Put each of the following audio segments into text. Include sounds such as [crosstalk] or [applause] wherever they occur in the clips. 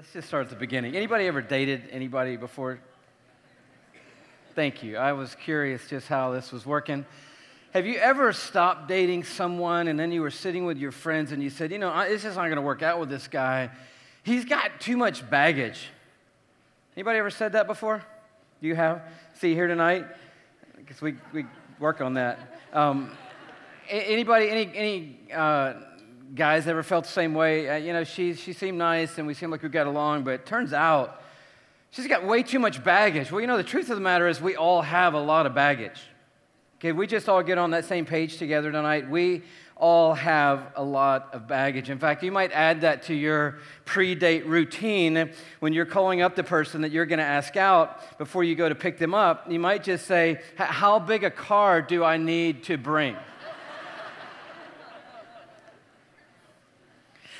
Let's just start at the beginning. Anybody ever dated anybody before? Thank you. I was curious just how this was working. Have you ever stopped dating someone and then you were sitting with your friends and you said, you know, it's just not going to work out with this guy. He's got too much baggage. Anybody ever said that before? Do you have? See here tonight? Because we, we work on that. Um, anybody, any, any uh, guys ever felt the same way? Uh, you know, she, she seemed nice and we seemed like we got along, but it turns out she's got way too much baggage. Well, you know, the truth of the matter is we all have a lot of baggage. Okay, we just all get on that same page together tonight. We all have a lot of baggage. In fact, you might add that to your pre date routine when you're calling up the person that you're going to ask out before you go to pick them up. You might just say, How big a car do I need to bring?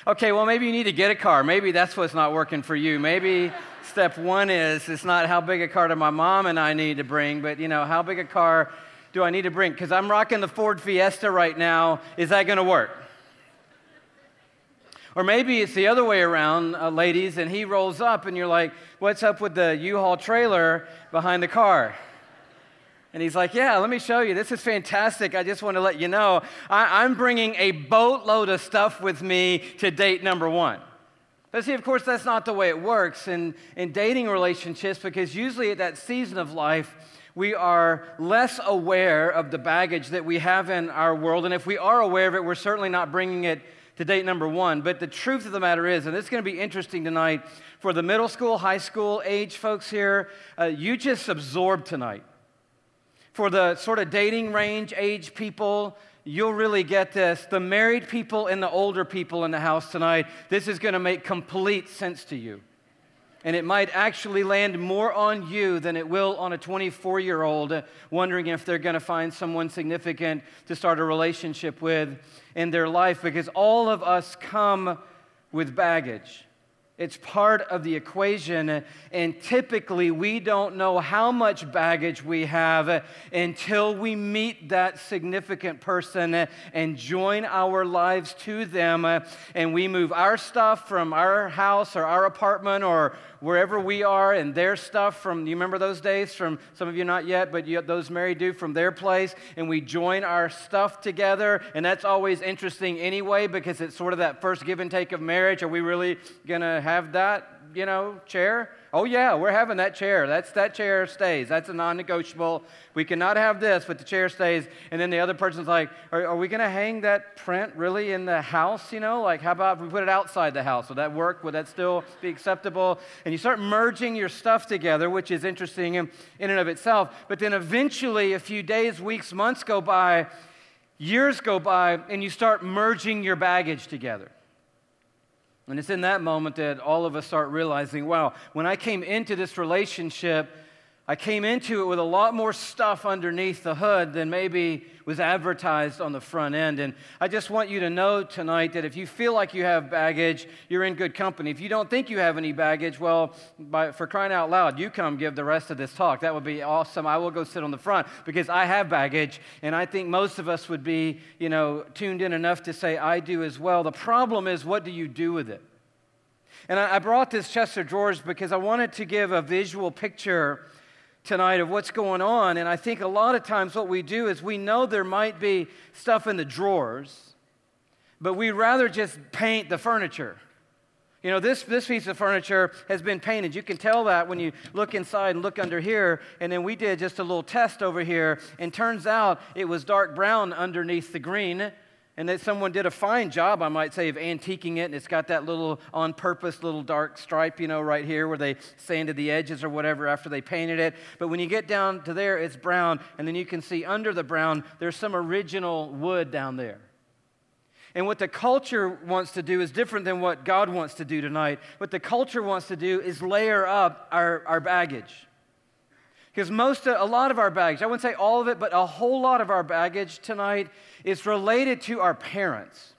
Okay, well, maybe you need to get a car. Maybe that's what's not working for you. Maybe step one is it's not how big a car do my mom and I need to bring, but you know, how big a car do I need to bring? Because I'm rocking the Ford Fiesta right now. Is that going to work? Or maybe it's the other way around, uh, ladies, and he rolls up and you're like, what's up with the U Haul trailer behind the car? And he's like, Yeah, let me show you. This is fantastic. I just want to let you know I, am bringing a boatload of stuff with me to date number one. But see, of course, that's not the way it works in, in dating relationships because usually at that season of life, we are less aware of the baggage that we have in our world. And if we are aware of it, we're certainly not bringing it to date number one. But the truth of the matter is, and it's going to be interesting tonight for the middle school, high school age folks here, uh, you just absorb tonight for the sort of dating range age people, you'll really get this. The married people and the older people in the house tonight, this is going to make complete sense to you. And it might actually land more on you than it will on a 24 year old wondering if they're going to find someone significant to start a relationship with in their life because all of us come with baggage. It's part of the equation. And typically, we don't know how much baggage we have until we meet that significant person and join our lives to them. And we move our stuff from our house or our apartment or wherever we are and their stuff from, you remember those days? From some of you not yet, but you, those married do from their place. And we join our stuff together. And that's always interesting anyway because it's sort of that first give and take of marriage. Are we really going to have that, you know, chair? Oh, yeah, we're having that chair. That's, that chair stays. That's a non negotiable. We cannot have this, but the chair stays. And then the other person's like, Are, are we going to hang that print really in the house? You know, like, how about if we put it outside the house? Would that work? Would that still be acceptable? And you start merging your stuff together, which is interesting in, in and of itself. But then eventually, a few days, weeks, months go by, years go by, and you start merging your baggage together. And it's in that moment that all of us start realizing wow, when I came into this relationship, I came into it with a lot more stuff underneath the hood than maybe was advertised on the front end. And I just want you to know tonight that if you feel like you have baggage, you're in good company. If you don't think you have any baggage, well, by, for crying out loud, you come give the rest of this talk. That would be awesome. I will go sit on the front because I have baggage, and I think most of us would be, you know, tuned in enough to say, I do as well. The problem is, what do you do with it? And I brought this chest of drawers because I wanted to give a visual picture tonight of what's going on. And I think a lot of times what we do is we know there might be stuff in the drawers, but we rather just paint the furniture. You know, this, this piece of furniture has been painted. You can tell that when you look inside and look under here. And then we did just a little test over here, and turns out it was dark brown underneath the green and that someone did a fine job, I might say, of antiquing it. And it's got that little on purpose little dark stripe, you know, right here where they sanded the edges or whatever after they painted it. But when you get down to there, it's brown. And then you can see under the brown, there's some original wood down there. And what the culture wants to do is different than what God wants to do tonight. What the culture wants to do is layer up our, our baggage. Because most, a lot of our baggage, I wouldn't say all of it, but a whole lot of our baggage tonight is related to our parents.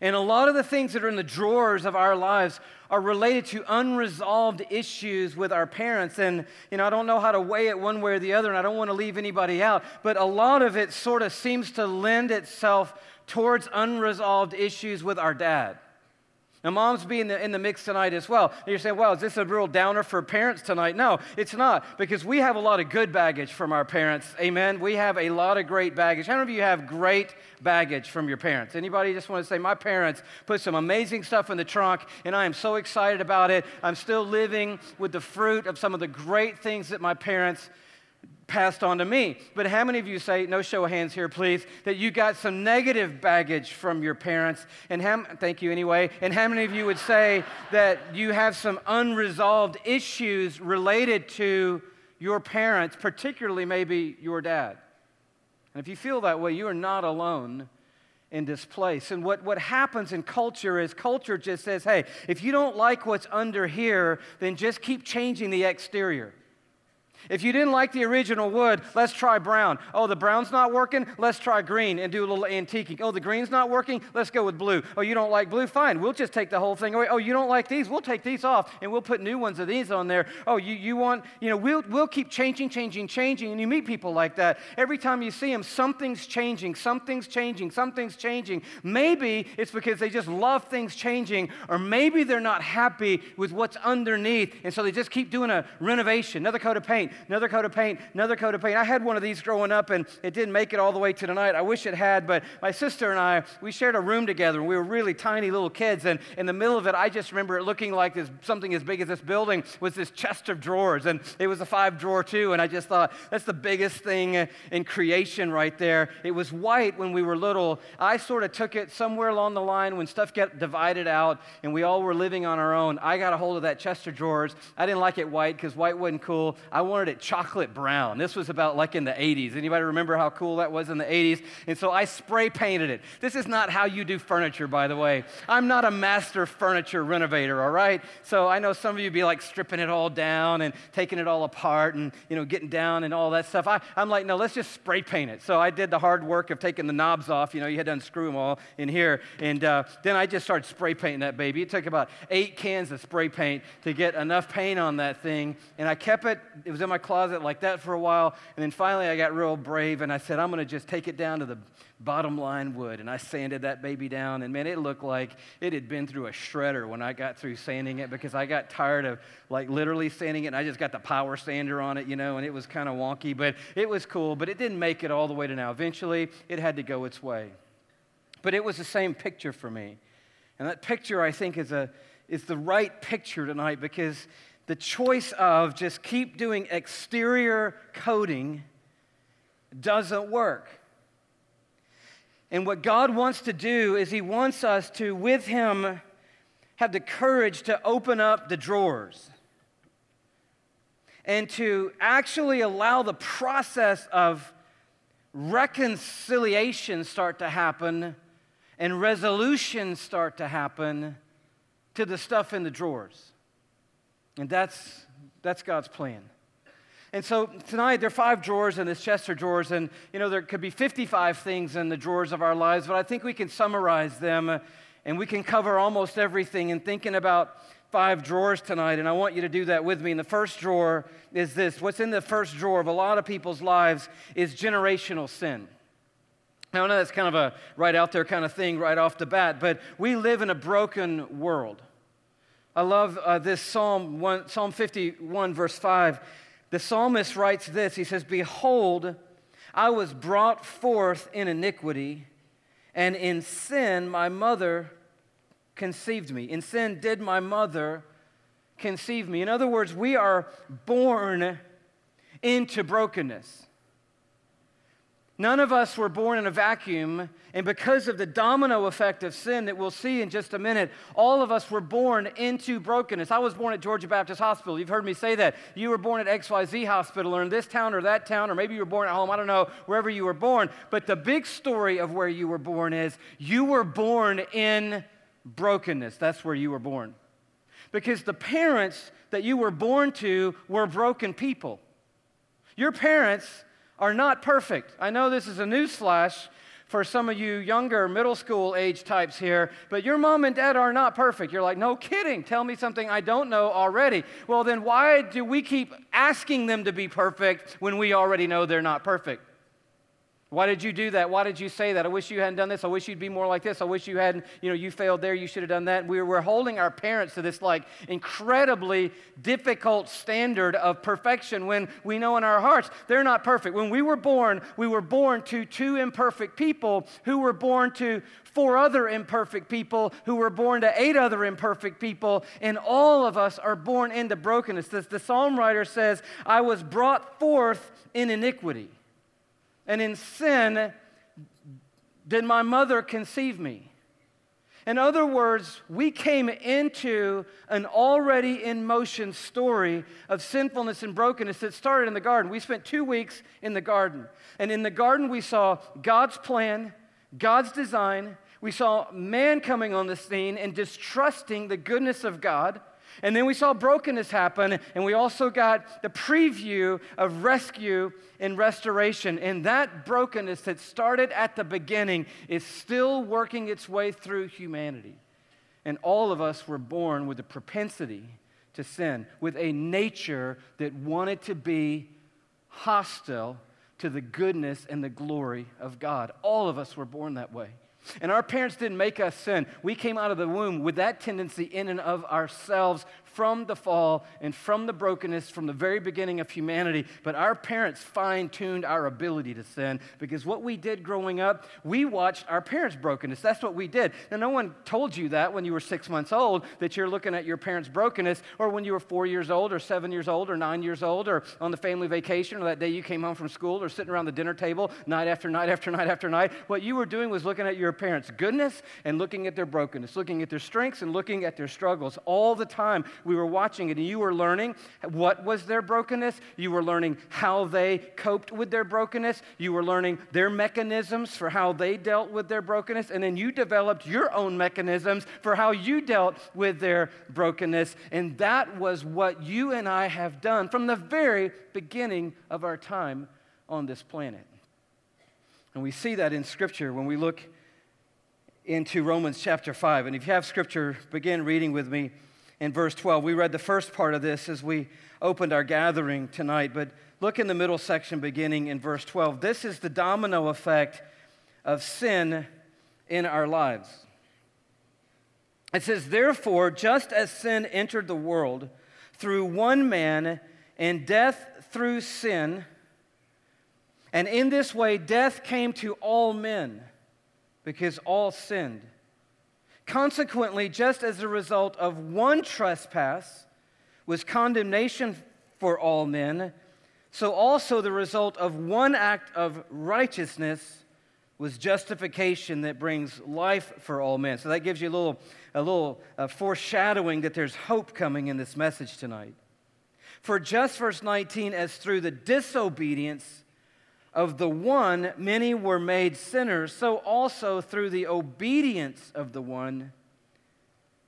And a lot of the things that are in the drawers of our lives are related to unresolved issues with our parents. And, you know, I don't know how to weigh it one way or the other, and I don't want to leave anybody out, but a lot of it sort of seems to lend itself towards unresolved issues with our dad. Now, moms be in the, in the mix tonight as well. And you're saying, well, is this a real downer for parents tonight? No, it's not, because we have a lot of good baggage from our parents. Amen. We have a lot of great baggage. How many of you have great baggage from your parents? Anybody just want to say, my parents put some amazing stuff in the trunk, and I am so excited about it. I'm still living with the fruit of some of the great things that my parents passed on to me. But how many of you say, no show of hands here, please, that you got some negative baggage from your parents? And how, thank you anyway. And how many of you would say that you have some unresolved issues related to your parents, particularly maybe your dad? And if you feel that way, you are not alone in this place. And what, what happens in culture is culture just says, hey, if you don't like what's under here, then just keep changing the exterior. If you didn't like the original wood, let's try brown. Oh, the brown's not working? Let's try green and do a little antiquing. Oh, the green's not working? Let's go with blue. Oh, you don't like blue? Fine. We'll just take the whole thing away. Oh, you don't like these? We'll take these off and we'll put new ones of these on there. Oh, you, you want, you know, we'll, we'll keep changing, changing, changing. And you meet people like that. Every time you see them, something's changing, something's changing, something's changing. Maybe it's because they just love things changing, or maybe they're not happy with what's underneath. And so they just keep doing a renovation, another coat of paint, another coat of paint, another coat of paint. I had one of these growing up and it didn't make it all the way to tonight. I wish it had, but my sister and I, we shared a room together and we were really tiny little kids. And in the middle of it, I just remember it looking like this, something as big as this building was this chest of drawers. And it was a five drawer too. And I just thought, that's the biggest thing in creation right there. It was white when we were little. I sort of took it somewhere along the line when stuff got divided out and we all were living on our own. I got a hold of that chest of drawers. I didn't like it white because white wasn't cool. I wanted it chocolate chocolate brown. This was about like in the 80s. Anybody remember how cool that was in the 80s? And so I spray painted it. This is not how you do furniture, by the way. I'm not a master furniture renovator, all right? So I know some of you be like stripping it all down and taking it all apart and, you know, getting down and all that stuff. I, I'm like, no, let's just spray paint it. So I did the hard work of taking the knobs off. You know, you had to unscrew them all in here. And uh, then I just started spray painting that baby. It took about eight cans of spray paint to get enough paint on that thing. And I kept it, it was in my closet like that for a while. And then finally, I got real brave and I said, I'm going to just take it down to the bottom line wood. And I sanded that baby down. And man, it looked like it had been through a shredder when I got through sanding it because I got tired of like literally sanding it. And I just got the power sander on it, you know, and it was kind of wonky, but it was cool. But it didn't make it all the way to now. Eventually, it had to go its way. But it was the same picture for me. And that picture, I think, is, a, is the right picture tonight because the choice of just keep doing exterior coating doesn't work. And what God wants to do is He wants us to, with Him, have the courage to open up the drawers and to actually allow the process of reconciliation start to happen and resolution start to happen to the stuff in the drawers. And that's, that's God's plan. And so tonight, there are five drawers in this chest of drawers, and you know, there could be 55 things in the drawers of our lives, but I think we can summarize them uh, and we can cover almost everything in thinking about five drawers tonight, and I want you to do that with me. And the first drawer is this what's in the first drawer of a lot of people's lives is generational sin. Now, I know that's kind of a right out there kind of thing right off the bat, but we live in a broken world. I love uh, this Psalm, one, Psalm 51, verse 5. The psalmist writes this He says, Behold, I was brought forth in iniquity, and in sin my mother conceived me. In sin did my mother conceive me. In other words, we are born into brokenness. None of us were born in a vacuum, and because of the domino effect of sin that we'll see in just a minute, all of us were born into brokenness. I was born at Georgia Baptist Hospital. You've heard me say that. You were born at XYZ Hospital, or in this town or that town, or maybe you were born at home. I don't know, wherever you were born. But the big story of where you were born is you were born in brokenness. That's where you were born. Because the parents that you were born to were broken people. Your parents are not perfect. I know this is a newsflash for some of you younger middle school age types here, but your mom and dad are not perfect. You're like, no kidding, tell me something I don't know already. Well, then why do we keep asking them to be perfect when we already know they're not perfect? Why did you do that? Why did you say that? I wish you hadn't done this. I wish you'd be more like this. I wish you hadn't, you know, you failed there. You should have done that. We were holding our parents to this like incredibly difficult standard of perfection when we know in our hearts they're not perfect. When we were born, we were born to two imperfect people who were born to four other imperfect people who were born to eight other imperfect people, and all of us are born into brokenness. The psalm writer says, I was brought forth in iniquity. And in sin did my mother conceive me. In other words, we came into an already in motion story of sinfulness and brokenness that started in the garden. We spent two weeks in the garden. And in the garden, we saw God's plan, God's design. We saw man coming on the scene and distrusting the goodness of God. And then we saw brokenness happen, and we also got the preview of rescue and restoration. And that brokenness that started at the beginning is still working its way through humanity. And all of us were born with a propensity to sin, with a nature that wanted to be hostile to the goodness and the glory of God. All of us were born that way. And our parents didn't make us sin. We came out of the womb with that tendency in and of ourselves from the fall and from the brokenness from the very beginning of humanity. But our parents fine tuned our ability to sin because what we did growing up, we watched our parents' brokenness. That's what we did. Now, no one told you that when you were six months old that you're looking at your parents' brokenness, or when you were four years old, or seven years old, or nine years old, or on the family vacation, or that day you came home from school, or sitting around the dinner table night after night after night after night. What you were doing was looking at your parents' goodness and looking at their brokenness, looking at their strengths and looking at their struggles all the time we were watching it and you were learning what was their brokenness. You were learning how they coped with their brokenness. You were learning their mechanisms for how they dealt with their brokenness. And then you developed your own mechanisms for how you dealt with their brokenness. And that was what you and I have done from the very beginning of our time on this planet. And we see that in Scripture when we look into Romans chapter 5. And if you have Scripture, begin reading with me in verse 12. We read the first part of this as we opened our gathering tonight, but look in the middle section beginning in verse 12. This is the domino effect of sin in our lives. It says, Therefore, just as sin entered the world through one man, and death through sin, and in this way death came to all men because all sinned. Consequently, just as a result of one trespass was condemnation for all men, so also the result of one act of righteousness was justification that brings life for all men. So that gives you a little, a little uh, foreshadowing that there's hope coming in this message tonight. For just verse 19, as through the disobedience of the one, many were made sinners, so also through the obedience of the one,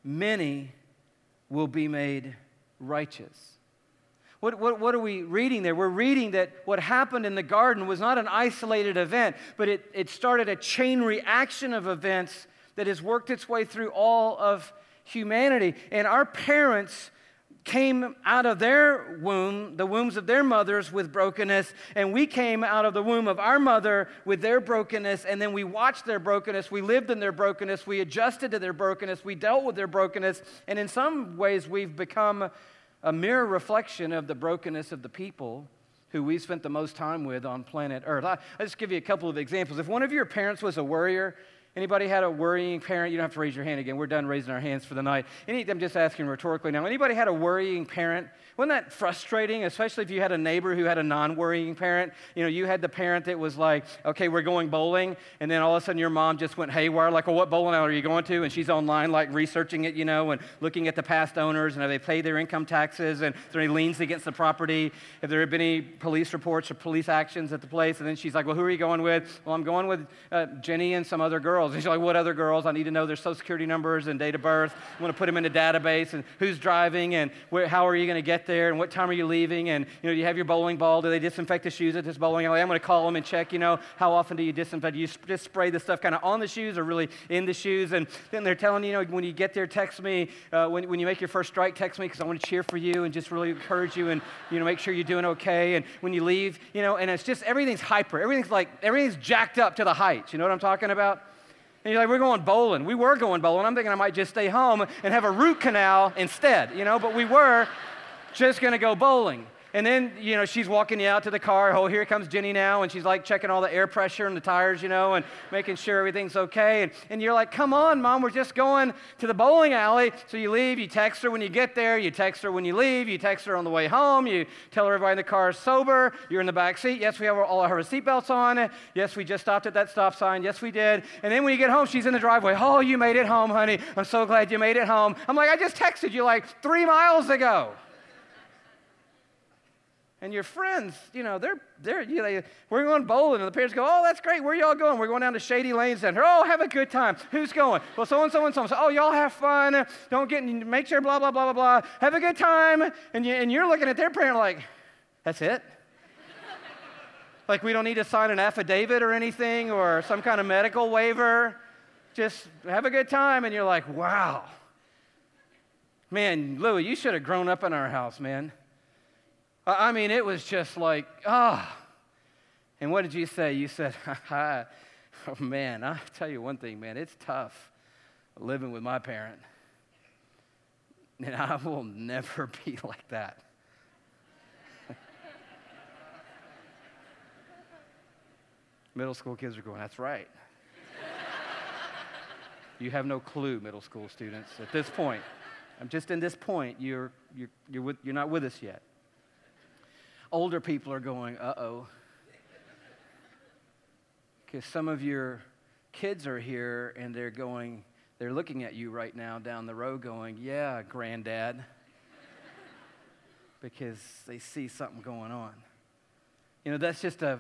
many will be made righteous. What, what, what, are we reading there? We're reading that what happened in the garden was not an isolated event, but it, it started a chain reaction of events that has worked its way through all of humanity. And our parents came out of their womb, the wombs of their mothers, with brokenness, and we came out of the womb of our mother with their brokenness, and then we watched their brokenness, we lived in their brokenness, we adjusted to their brokenness, we dealt with their brokenness, and in some ways we've become a mirror reflection of the brokenness of the people who we spent the most time with on planet Earth. I, will just give you a couple of examples. If one of your parents was a worrier, Anybody had a worrying parent? You don't have to raise your hand again. We're done raising our hands for the night. Any, I'm just asking rhetorically now. Anybody had a worrying parent? Wasn't that frustrating, especially if you had a neighbor who had a non-worrying parent? You know, you had the parent that was like, okay, we're going bowling, and then all of a sudden your mom just went haywire, like, well, what bowling alley are you going to? And she's online, like, researching it, you know, and looking at the past owners, and have they paid their income taxes, and is there any liens against the property? Have there been any police reports or police actions at the place? And then she's like, well, who are you going with? Well, I'm going with uh, Jenny and some other girls. And she's like, what other girls? I need to know their social security numbers and date of birth. I want to put them in a database and who's driving and where, how are you going to get there and what time are you leaving? And, you know, do you have your bowling ball? Do they disinfect the shoes at this bowling alley? I'm going to call them and check, you know, how often do you disinfect? Do you just spray the stuff kind of on the shoes or really in the shoes? And then they're telling you, you know, when you get there, text me. Uh, when, when you make your first strike, text me because I want to cheer for you and just really encourage you and, you know, make sure you're doing okay. And when you leave, you know, and it's just everything's hyper. Everything's like, everything's jacked up to the heights. You know what I'm talking about? And you're like, we're going bowling. We were going bowling. I'm thinking I might just stay home and have a root canal instead, you know, but we were just to go bowling. And then, you know, she's walking you out to the car. Oh, here comes Jenny now. And she's like checking all the air pressure and the tires, you know, and making sure everything's okay. And, and you're like, come on, mom, we're just going to the bowling alley. So you leave, you text her when you get there, you text her when you leave, you text her on the way home, you tell her everybody in the car is sober, you're in the back seat. Yes, we have all our seatbelts on. Yes, we just stopped at that stop sign. Yes, we did. And then when you get home, she's in the driveway. Oh, you made it home, honey. I'm so glad you made it home. I'm like, I just texted you like three miles ago. And your friends, you know, they're, they're you know, we're going bowling, and the parents go, oh, that's great. Where y'all going? We're going down to Shady Lane Center. Oh, have a good time. Who's going? Well, so and so and so. Oh, y'all have fun. Don't get, make sure, blah, blah, blah, blah, blah. Have a good time. And, you, and you're looking at their parent like, that's it? [laughs] like, we don't need to sign an affidavit or anything or some kind of medical waiver. Just have a good time. And you're like, wow. Man, Louie, you should have grown up in our house, man. I mean, it was just like, ah. Oh. And what did you say? You said, [laughs] oh, man, I'll tell you one thing, man, it's tough living with my parent. And I will never [laughs] be like that. middle school kids are going, that's right. [laughs] you have no clue, middle school students, at this point. I'm just in this point, you're, you're, you're, with, you're not with us yet. Older people are going, uh oh. Because some of your kids are here and they're going, they're looking at you right now down the road going, yeah, granddad. because they see something going on. You know, that's just a,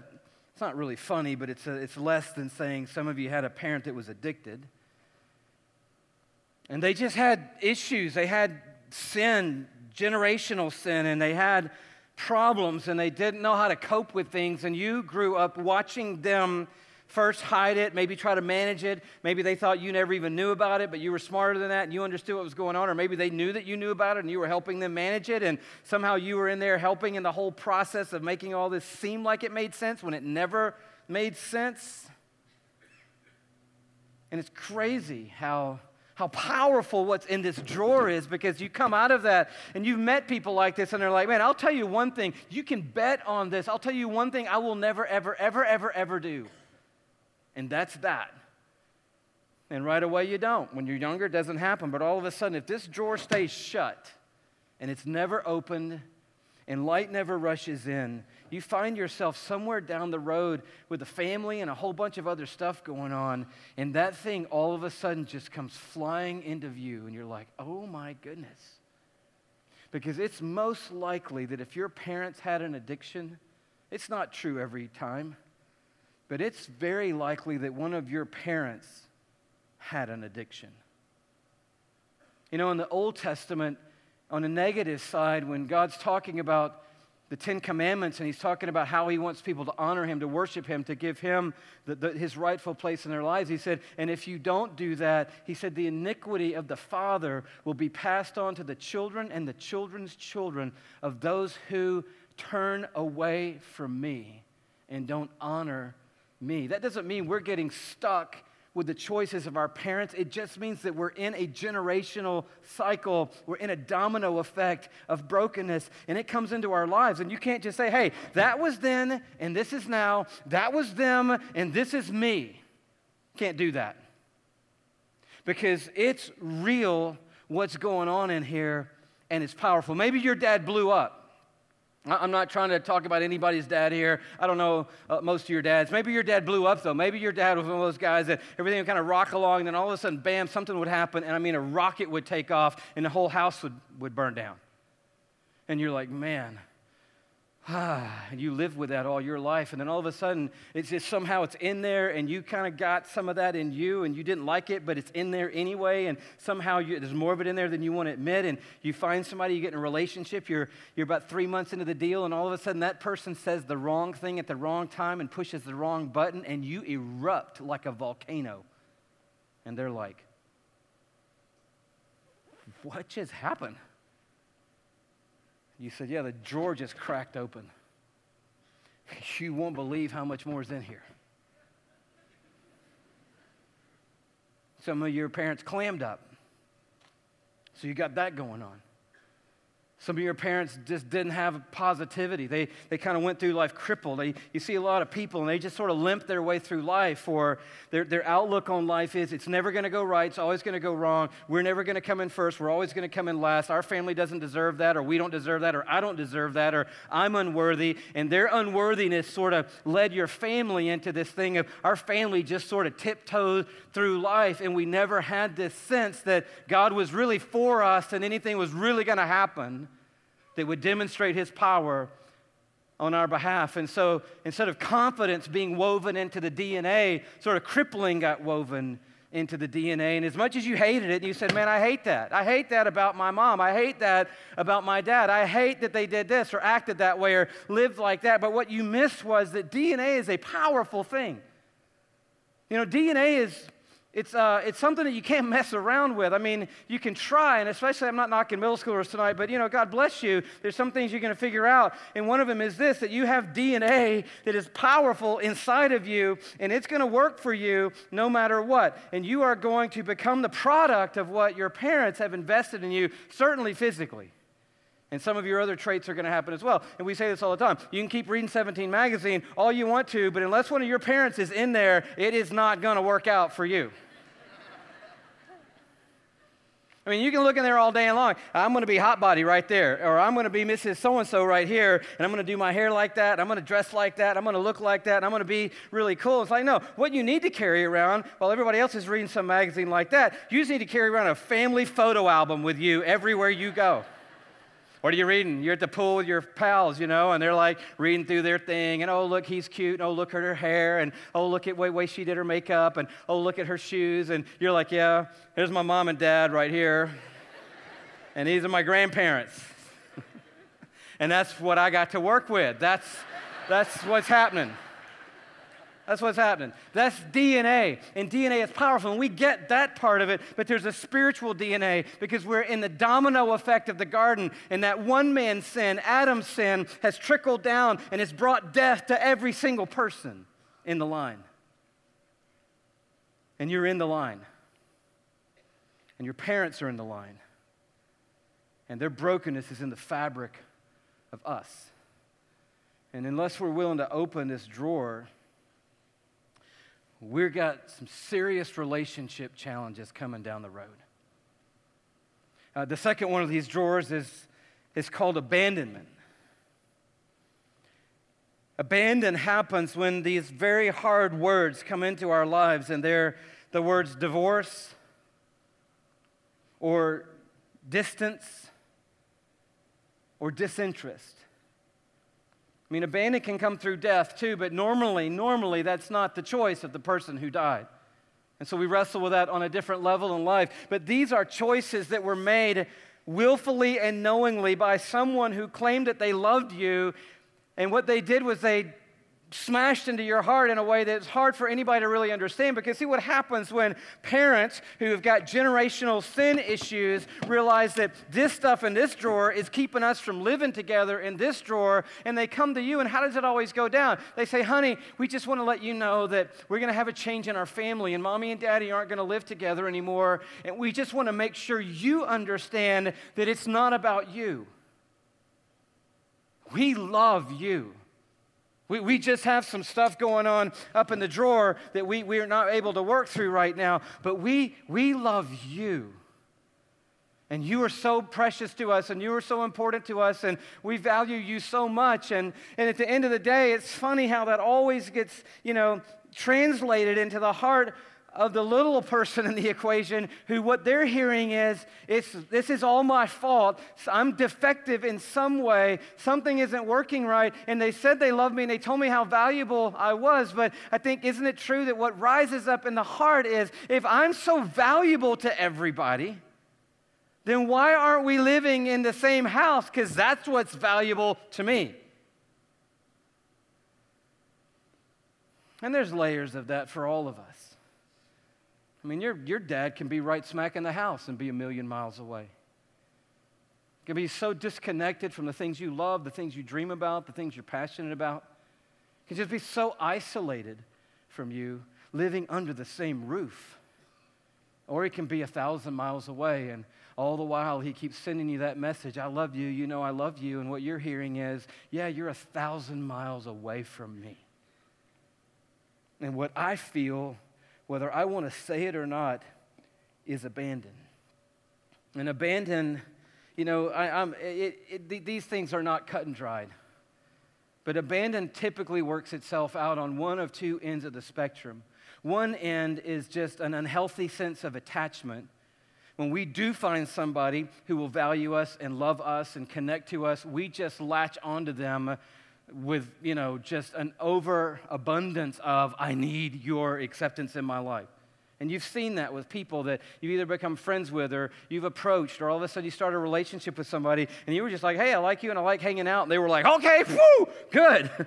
it's not really funny, but it's, a, it's less than saying some of you had a parent that was addicted. And they just had issues. They had sin, generational sin, and they had problems and they didn't know how to cope with things, and you grew up watching them first hide it, maybe try to manage it. Maybe they thought you never even knew about it, but you were smarter than that and you understood what was going on. Or maybe they knew that you knew about it and you were helping them manage it, and somehow you were in there helping in the whole process of making all this seem like it made sense when it never made sense. And it's crazy how how powerful what's in this drawer is because you come out of that and you've met people like this and they're like, man, I'll tell you one thing. You can bet on this. I'll tell you one thing I will never, ever, ever, ever, ever do. And that's that. And right away you don't. When you're younger, it doesn't happen. But all of a sudden, if this drawer stays shut and it's never opened and light never rushes in, you find yourself somewhere down the road with a family and a whole bunch of other stuff going on, and that thing all of a sudden just comes flying into view, and you're like, oh my goodness. Because it's most likely that if your parents had an addiction, it's not true every time, but it's very likely that one of your parents had an addiction. You know, in the Old Testament, on the negative side, when God's talking about the Ten Commandments, and he's talking about how he wants people to honor him, to worship him, to give him the, the, his rightful place in their lives. He said, and if you don't do that, he said, the iniquity of the father will be passed on to the children and the children's children of those who turn away from me and don't honor me. That doesn't mean we're getting stuck with the choices of our parents. It just means that we're in a generational cycle. We're in a domino effect of brokenness, and it comes into our lives. And you can't just say, hey, that was then, and this is now. That was them, and this is me. Can't do that. Because it's real what's going on in here, and it's powerful. Maybe your dad blew up. I'm not trying to talk about anybody's dad here. I don't know uh, most of your dads. Maybe your dad blew up, though. Maybe your dad was one of those guys that everything would kind of rock along, and then all of a sudden, bam, something would happen, and I mean, a rocket would take off, and the whole house would, would burn down. And you're like, man, Ah, and you live with that all your life and then all of a sudden it's just somehow it's in there and you kind of got some of that in you and you didn't like it but it's in there anyway and somehow you, there's more of it in there than you want to admit and you find somebody you get in a relationship you're, you're about three months into the deal and all of a sudden that person says the wrong thing at the wrong time and pushes the wrong button and you erupt like a volcano. And they're like what just happened you said, Yeah, the drawer just cracked open. [laughs] You won't believe how much more is in here. Some of your parents clammed up. So you got that going on. Some of your parents just didn't have positivity. They, they kind of went through life crippled. They, you see a lot of people and they just sort of limp their way through life, or their, their outlook on life is it's never going to go right, it's always going to go wrong. We're never going to come in first, we're always going to come in last. Our family doesn't deserve that, or we don't deserve that, or I don't deserve that, or I'm unworthy. And their unworthiness sort of led your family into this thing of our family just sort of tiptoed through life, and we never had this sense that God was really for us and anything was really going to happen that would demonstrate his power on our behalf. And so instead of confidence being woven into the DNA, sort of crippling got woven into the DNA. And as much as you hated it, you said, Man, I hate that. I hate that about my mom. I hate that about my dad. I hate that they did this or acted that way or lived like that. But what you missed was that DNA is a powerful thing. You know, DNA is it's, uh, it's something that you can't [laughs] mess around with. I mean, you can try, and especially I'm not knocking middle schoolers tonight, but you know, God bless you. There's some things you're going to figure out. And one of them is this that you have DNA that is powerful inside of you, and it's going to work for you no matter what. And you are going to become the product of what your parents have invested in you, certainly physically. And some of your other traits are going to happen as well. And we say this all the time. You can keep reading 17 magazine all you want to, but unless one of your parents is in there, it is not going to work out for you. I mean, you can look in there all day long. I'm going to be hot body right there, or I'm going to be Mrs. So and so right here, and I'm going to do my hair like that. I'm going to dress like that. I'm going to look like that. And I'm going to be really cool. It's like, no, what you need to carry around while everybody else is reading some magazine like that, you just need to carry around a family photo album with you everywhere you go. What are you reading? You're at the pool with your pals, you know, and they're like reading through their thing, and oh, look, he's cute, and oh, look at her hair, and oh, look at the way she did her makeup, and oh, look at her shoes, and you're like, yeah, here's my mom and dad right here, and these are my grandparents. [laughs] and that's what I got to work with. That's, that's what's happening. That's what's happening. That's DNA. And DNA is powerful. And we get that part of it, but there's a spiritual DNA because we're in the domino effect of the garden. And that one man's sin, Adam's sin, has trickled down and has brought death to every single person in the line. And you're in the line. And your parents are in the line. And their brokenness is in the fabric of us. And unless we're willing to open this drawer, we've got some serious relationship challenges coming down the road. Uh, the second one of these drawers is, is called abandonment. Abandon happens when these very hard words come into our lives, and they're the words divorce or distance or disinterest. I mean, abandon can come through death too, but normally, normally that's not the choice of the person who died. And so we wrestle with that on a different level in life. But these are choices that were made willfully and knowingly by someone who claimed that they loved you. And what they did was they smashed into your heart in a way that's hard for anybody to really understand. Because see what happens when parents who have got generational sin issues realize that this stuff in this drawer is keeping us from living together in this drawer and they come to you and how does it always go down? They say honey we just want to let you know that we're going to have a change in our family and mommy and daddy aren't going to live together anymore and we just want to make sure you understand that it's not about you. We love you we, we just have some stuff going on up in the drawer that we, we are not able to work through right now, but we, we love you. And you are so precious to us, and you are so important to us, and we value you so much. And, and at the end of the day, it's funny how that always gets, you know, translated into the heart of the little person in the equation who what they're hearing is, it's, this is all my fault. I'm defective in some way. Something isn't working right. And they said they loved me and they told me how valuable I was. But I think, isn't it true that what rises up in the heart is if I'm so valuable to everybody, then why aren't we living in the same house? Because that's what's valuable to me. And there's layers of that for all of us. I mean, your, your dad can be right smack in the house and be a million miles away. Can be so disconnected from the things you love, the things you dream about, the things you're passionate about. Can just be so isolated from you, living under the same roof. Or he can be a thousand miles away, and all the while he keeps sending you that message I love you, you know I love you. And what you're hearing is, yeah, you're a thousand miles away from me. And what I feel whether I want to say it or not, is abandon. And abandon, you know, I, it, these things are not cut and dried. But abandon typically works itself out on one of two ends of the spectrum. One end is just an unhealthy sense of attachment. When we do find somebody who will value us and love us and connect to us, we just latch onto them with, you know, just an overabundance of, I need your acceptance in my life. And you've seen that with people that you've either become friends with or you've approached, or all of a sudden you start a relationship with somebody and you were just like, hey, I like you and I like hanging out. And they were like, okay, whoo, good. [laughs]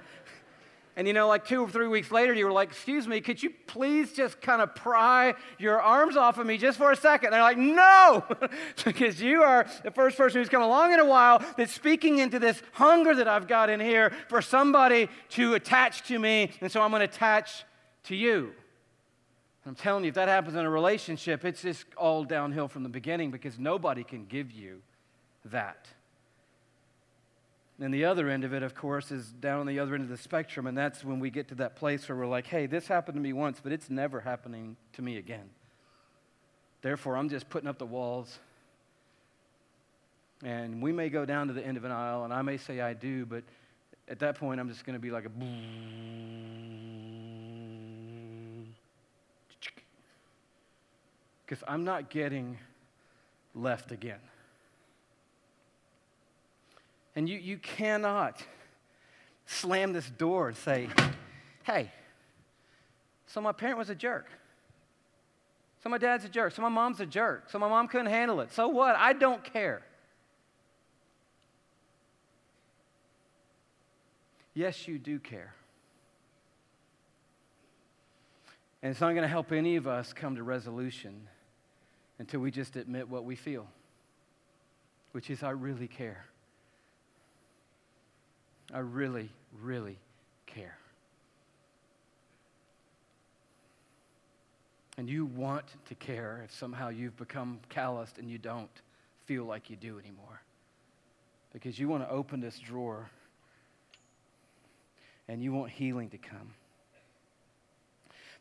And you know, like two or three weeks later, you were like, Excuse me, could you please just kind of pry your arms off of me just for a second? And they're like, No, [laughs] because you are the first person who's come along in a while that's speaking into this hunger that I've got in here for somebody to attach to me. And so I'm going to attach to you. I'm telling you, if that happens in a relationship, it's just all downhill from the beginning because nobody can give you that. And the other end of it, of course, is down on the other end of the spectrum, and that's when we get to that place where we're like, hey, this happened to me once, but it's never happening to me again. Therefore, I'm just putting up the walls. And we may go down to the end of an aisle, and I may say I do, but at that point, I'm just going to be like a [laughs] because I'm not getting left again. And you, you cannot slam this door and say, hey, so my parent was a jerk. So my dad's a jerk. So my mom's a jerk. So my mom couldn't handle it. So what? I don't care. Yes, you do care. And it's not going to help any of us come to resolution until we just admit what we feel, which is, I really care. I really, really care. And you want to care if somehow you've become calloused and you don't feel like you do anymore. Because you want to open this drawer and you want healing to come.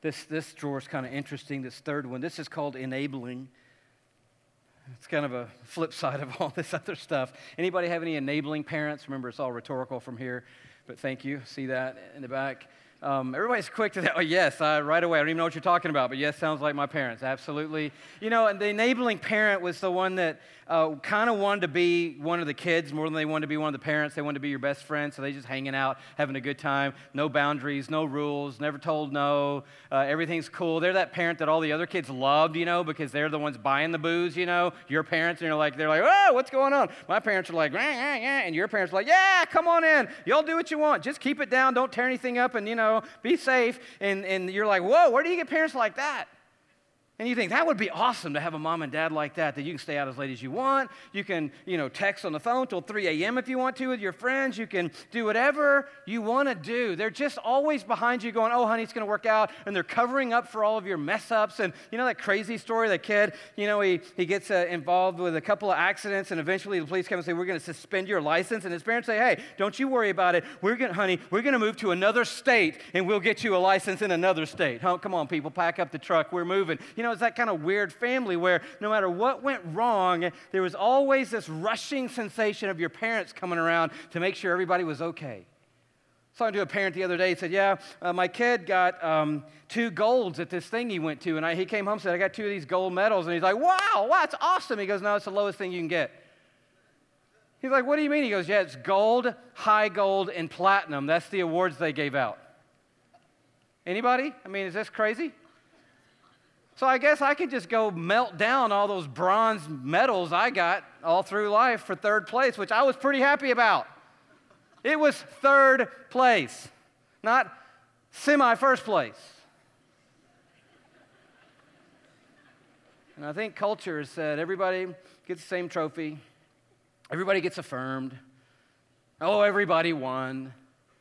This, this drawer is kind of interesting, this third one. This is called enabling. It's kind of a flip side of all [laughs] this other stuff. Anybody have any enabling parents? Remember, it's all rhetorical from here, but thank you. See that in the back? Um, everybody's quick to that. Oh, yes, uh, right away. I don't even know what you're talking about, but yes, sounds like my parents. Absolutely. You know, and the enabling parent was the one that uh, kind of wanted to be one of the kids more than they wanted to be one of the parents. They wanted to be your best friend, so they just hanging out, having a good time. No boundaries, no rules, never told no. Uh, everything's cool. They're that parent that all the other kids loved, you know, because they're the ones buying the booze, you know. Your parents, and you're like, they're like, oh, what's going on? My parents are like, yeah, yeah. And your parents are like, yeah, come on in. Y'all do what you want. Just keep it down. Don't tear anything up and, you know, be safe. And, and you're like, whoa, where do you get parents like that? And you think that would be awesome to have a mom and dad like that, that you can stay out as late as you want. You can, you know, text on the phone till 3 a.m. if you want to with your friends. You can do whatever you want to do. They're just always behind you going, oh, honey, it's going to work out. And they're covering up for all of your mess ups. And you know that crazy story, that kid, you know, he, he gets uh, involved with a couple of accidents and eventually the police come and say, we're going to suspend your license. And his parents say, hey, don't you worry about it. We're going to, honey, we're going to move to another state and we'll get you a license in another state. Come on, people, pack up the truck. We're moving. You know, know, it's that kind of weird family where no matter what went wrong, there was always this rushing sensation of your parents coming around to make sure everybody was okay. I talking to a parent the other day. He said, Yeah, uh, my kid got um, two golds at this thing he went to. And I, he came home and said, I got two of these gold medals. And he's like, Wow, wow, that's awesome. He goes, No, it's the lowest thing you can get. He's like, What do you mean? He goes, Yeah, it's gold, high gold, and platinum. That's the awards they gave out. Anybody? I mean, is this crazy? So I guess I could just go melt down all those bronze medals I got all through life for third place, which I was pretty happy about. It was third place, not semi first place. And I think culture has said everybody gets the same trophy, everybody gets affirmed. Oh, everybody won.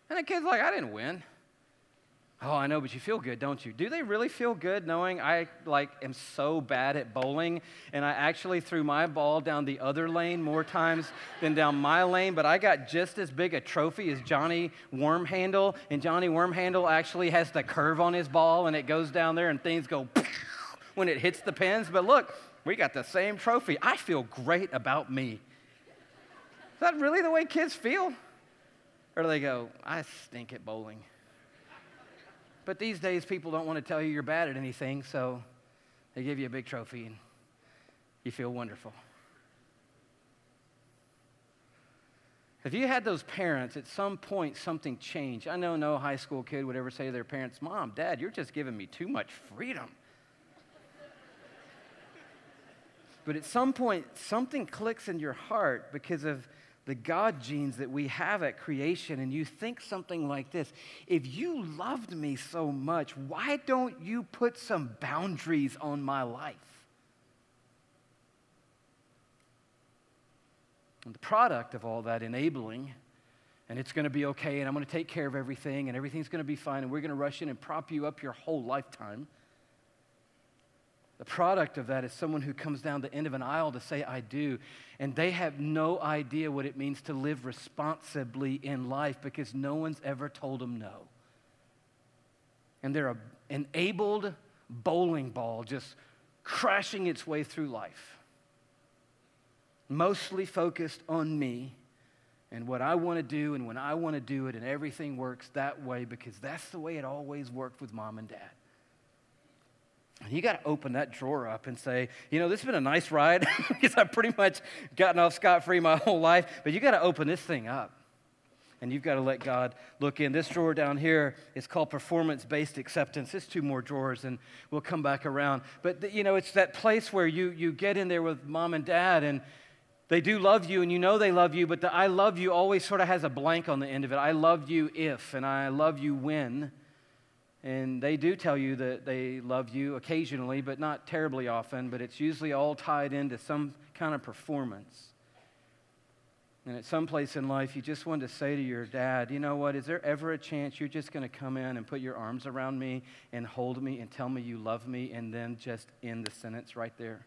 And the kid's like, I didn't win. Oh, I know, but you feel good, don't you? Do they really feel good knowing I like am so bad at bowling and I actually threw my ball down the other lane more times than down my lane, but I got just as big a trophy as Johnny Wormhandle, and Johnny Wormhandle actually has the curve on his ball and it goes down there and things go [laughs] when it hits the pins. But look, we got the same trophy. I feel great about me. Is that really the way kids feel? Or do they go, I stink at bowling? But these days, people don't want to tell you you're bad at anything, so they give you a big trophy and you feel wonderful. If you had those parents, at some point something changed. I know no high school kid would ever say to their parents, Mom, Dad, you're just giving me too much freedom. but at some point, something clicks in your heart because of the God genes that we have at creation, and you think something like this If you loved me so much, why don't you put some boundaries on my life? And the product of all that enabling, and it's going to be okay, and I'm going to take care of everything, and everything's going to be fine, and we're going to rush in and prop you up your whole lifetime. The product of that is someone who comes down the end of an aisle to say, I do. And they have no idea what it means to live responsibly in life because no one's ever told them no. And they're an enabled bowling ball just crashing its way through life, mostly focused on me and what I want to do and when I want to do it, and everything works that way because that's the way it always worked with mom and dad. And you got to open that drawer up and say, you know, this has been a nice ride [laughs] because I've pretty much gotten off scot free my [laughs] whole life, but you got to open this thing up. And you've got to let God look in. This drawer down here is called performance based acceptance. It's two more drawers, and we'll come back around. But, you know, it's that place where you, you get in there with mom and dad, and they do love you, and you know they love you, but the I love you always sort of has a blank on the end of it. I love you if, and I love you when. And they do tell you that they love you occasionally, but not terribly often, but it's usually all tied into some kind of performance. And at some place in life, you just want to say to your dad, you know what, is there ever a chance you're just going to come in and put your arms around me and hold me and tell me you love me and then just end the sentence right there?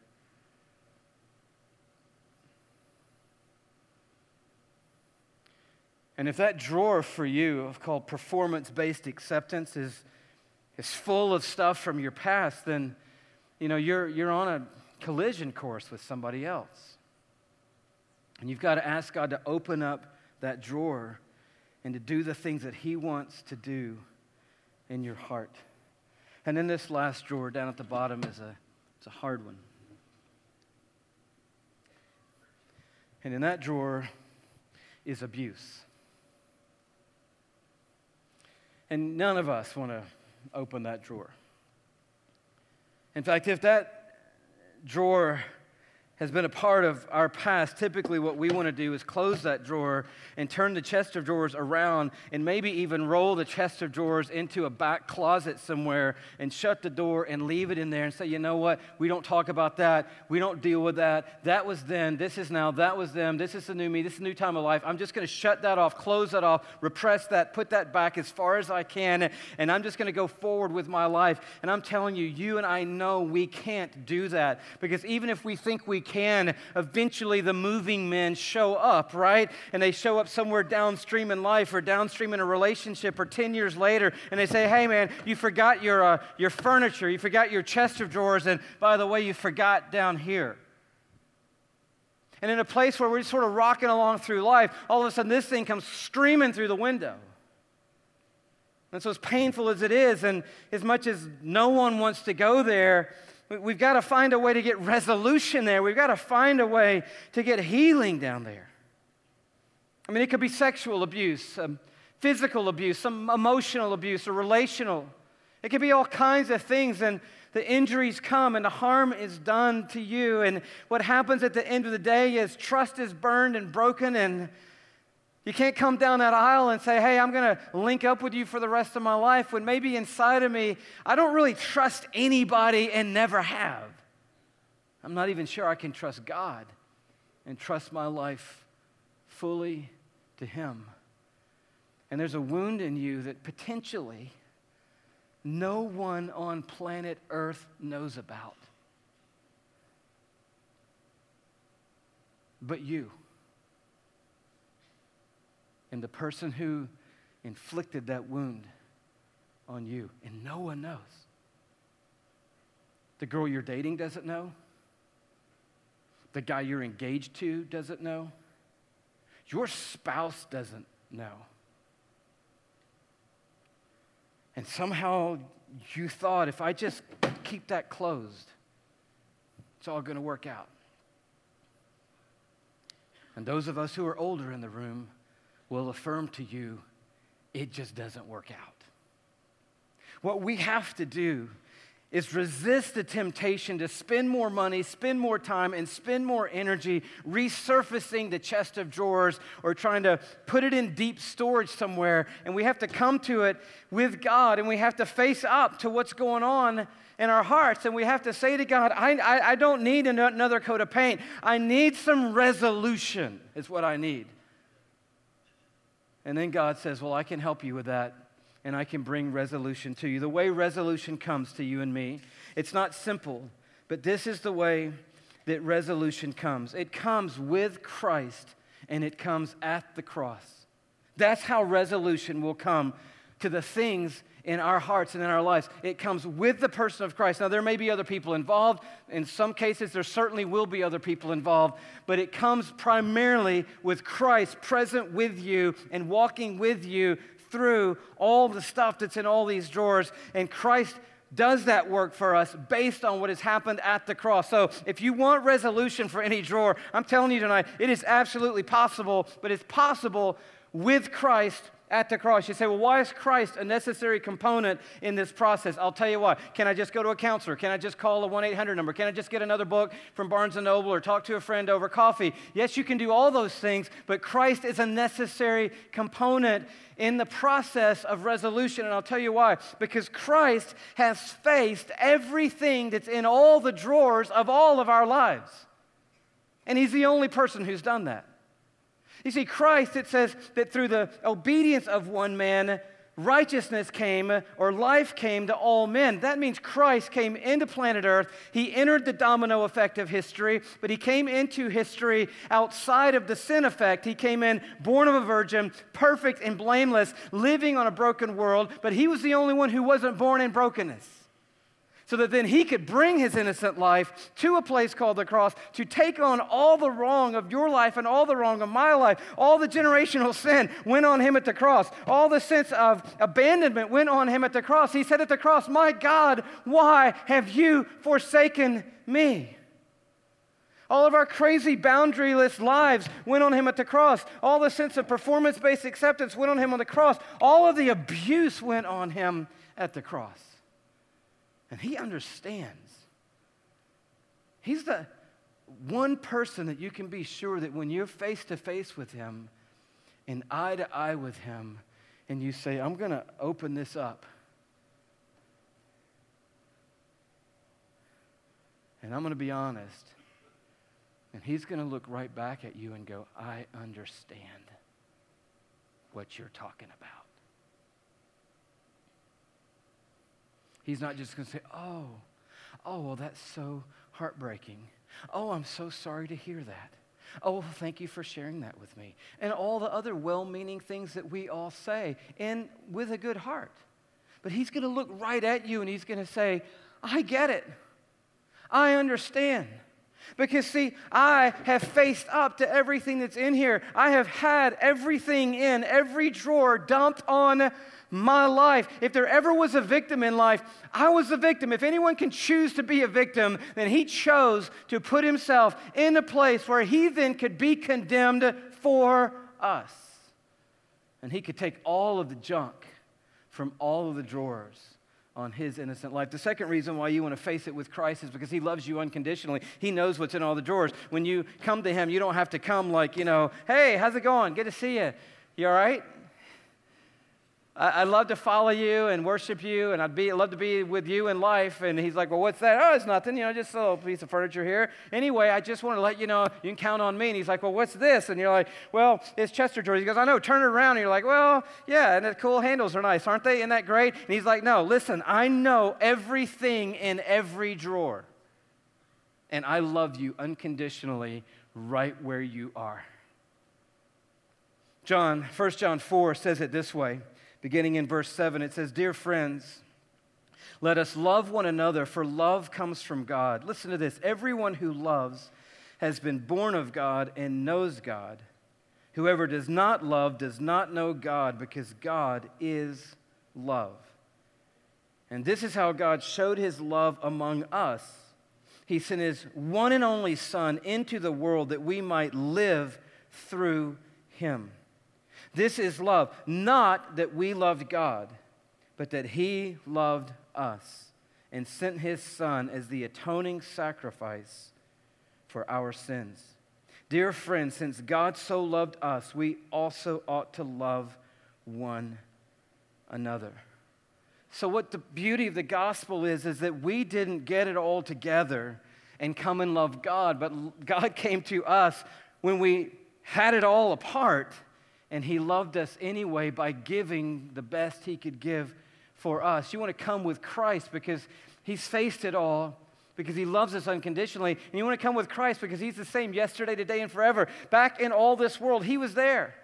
And if that drawer for you, of called performance based acceptance, is is full of stuff from your past, then you know you're, you're on a collision course with somebody else. And you've got to ask God to open up that drawer and to do the things that He wants to do in your heart. And in this last drawer down at the bottom is a, it's a hard one. And in that drawer is abuse. And none of us want to open that drawer. In fact, if that drawer has been a part of our past, typically what we want to do is close that drawer and turn the chest of drawers around and maybe even roll the chest of drawers into a back closet somewhere and shut the door and leave it in there and say, you know what, we don't talk about that. We don't deal with that. That was then. This is now. That was them. This is the new me. This is a new time of life. I'm just going to shut that off, close that off, repress that, put that back as far as I can, and I'm just going to go forward with my life. And I'm telling you, you and I know we can't do that because even if we think we can, eventually the moving men show up, right? And they show up somewhere downstream in life or downstream in a relationship or 10 years later, and they say, hey man, you forgot your, uh, your furniture, you forgot your chest of drawers, and by the way, you forgot down here. And in a place where we're sort of rocking along through life, all of a sudden this thing comes streaming through the window. And so, as painful as it is, and as much as no one wants to go there, we've got to find a way to get resolution there. We've got to find a way to get healing down there. I mean, it could be sexual abuse, um, physical abuse, some emotional abuse, or relational. It could be all kinds of things, and the injuries come and the harm is done to you. And what happens at the end of the day is trust is burned and broken, and you can't come down that aisle and say, hey, I'm going to link up with you for the rest of my life when maybe inside of me, I don't really trust anybody and never have. I'm not even sure I can trust God and trust my life fully to Him. And there's a wound in you that potentially no one on planet Earth knows about. But you and the person who inflicted that wound on you, and no one knows. The girl you're dating doesn't know. The guy you're engaged to doesn't know. Your spouse doesn't know. And somehow you thought if I just keep that closed, it's all going to work out. And those of us who are older in the room, will affirm to you it just doesn't work out. What we have to do is resist the temptation to spend more money, spend more time, and spend more energy resurfacing the chest of drawers or trying to put it in deep storage somewhere. And we have to come to it with God and we have to face up to what's going on in our hearts. And we have to say to God, I, I, I don't need another coat of paint. I need some resolution, is what I need. And then God says, Well, I can help you with that, and I can bring resolution to you. The way resolution comes to you and me, it's not simple, but this is the way that resolution comes it comes with Christ, and it comes at the cross. That's how resolution will come to the things in our hearts and in our lives. It comes with the person of Christ. Now, there may be other people involved. In some cases, there certainly will be other people involved, but it comes primarily with Christ present with you and walking with you through all the stuff that's in all these drawers. And Christ does that work for us based on what has happened at the cross. So, if you want resolution for any drawer, I'm telling you tonight, it is absolutely possible, but it's possible with Christ at the cross. You say, well, why is Christ a necessary component in this process? I'll tell you why. Can I just go to a counselor? Can I just call a 1 800 number? Can I just get another book from Barnes and Noble or talk to a friend over coffee? Yes, you can do all those things, but Christ is a necessary component in the process of resolution. And I'll tell you why. Because Christ has faced everything that's in all the drawers of all of our lives. And He's the only person who's done that. You see, Christ, it says that through the obedience of one man, righteousness came or life came to all men. That means Christ came into planet Earth. He entered the domino effect of history, but he came into history outside of the sin effect. He came in born of a virgin, perfect and blameless, living on a broken world, but he was the only one who wasn't born in brokenness so that then he could bring his innocent life to a place called the cross to take on all the wrong of your life and all the wrong of my life. All the generational sin went on him at the cross. All the sense of abandonment went on him at the cross. He said at the cross, My God, why have you forsaken me? All of our crazy, boundaryless lives went on him at the cross. All the sense of performance based acceptance went on him on the cross. All of the abuse went on him at the cross. And he understands. He's the one person that you can be sure that when you're face to face with him and eye to eye with him, and you say, I'm going to open this up. And I'm going to be honest. And he's going to look right back at you and go, I understand what you're talking about. He's not just going to say, oh, oh, well, that's so heartbreaking. Oh, I'm so sorry to hear that. Oh, thank you for sharing that with me. And all the other well meaning things that we all say, and with a good heart. But he's going to look right at you and he's going to say, I get it. I understand. Because, see, I have faced up to everything that's in here. I have had everything in every drawer dumped on my life. If there ever was a victim in life, I was the victim. If anyone can choose to be a victim, then he chose to put himself in a place where he then could be condemned for us. And he could take all of the junk from all of the drawers on his innocent life. The second reason why you want to face it with Christ is because he loves you unconditionally. He knows what's in all the drawers. When you come to him, you don't have to come like, you know, hey, how's it going? Good to see you. You all right? I, would love to follow you and worship you, and I'd be, love to be with you in life. And he's like, Well, what's that? Oh, it's nothing, you know, just a little piece of furniture here. Anyway, I just want to let you know you can count on me. And he's like, Well, what's this? And you're like, Well, it's Chester George. He goes, I know, turn it around. And you're like, Well, yeah, and the cool handles are nice, aren't they? Isn't that great? And he's like, No, listen, I know everything in every drawer. And I love you unconditionally right where you are. John, 1 John 4 says it this way beginning in verse 7. It says, Dear friends, let us love one another, for love comes from God. Listen to this everyone who loves has been born of God and knows God. Whoever does not love does not know God, because God is love. And this is how God showed his love among us. He sent his one and only Son into the world that we might live through him. This is love, not that we loved God, but that He loved us and sent His Son as the atoning sacrifice for our sins. Dear friends, since God so loved us, we also ought to love one another. So, what the beauty of the gospel is, is that we didn't get it all together and come and love God, but God [laughs] came to us when we had it all apart and he loved us anyway by giving the best he could give for us. You want to come with Christ because he's faced it all, because he loves us unconditionally. And you want to come with Christ because he's the same yesterday, today, and forever. Back in all this world, he was there.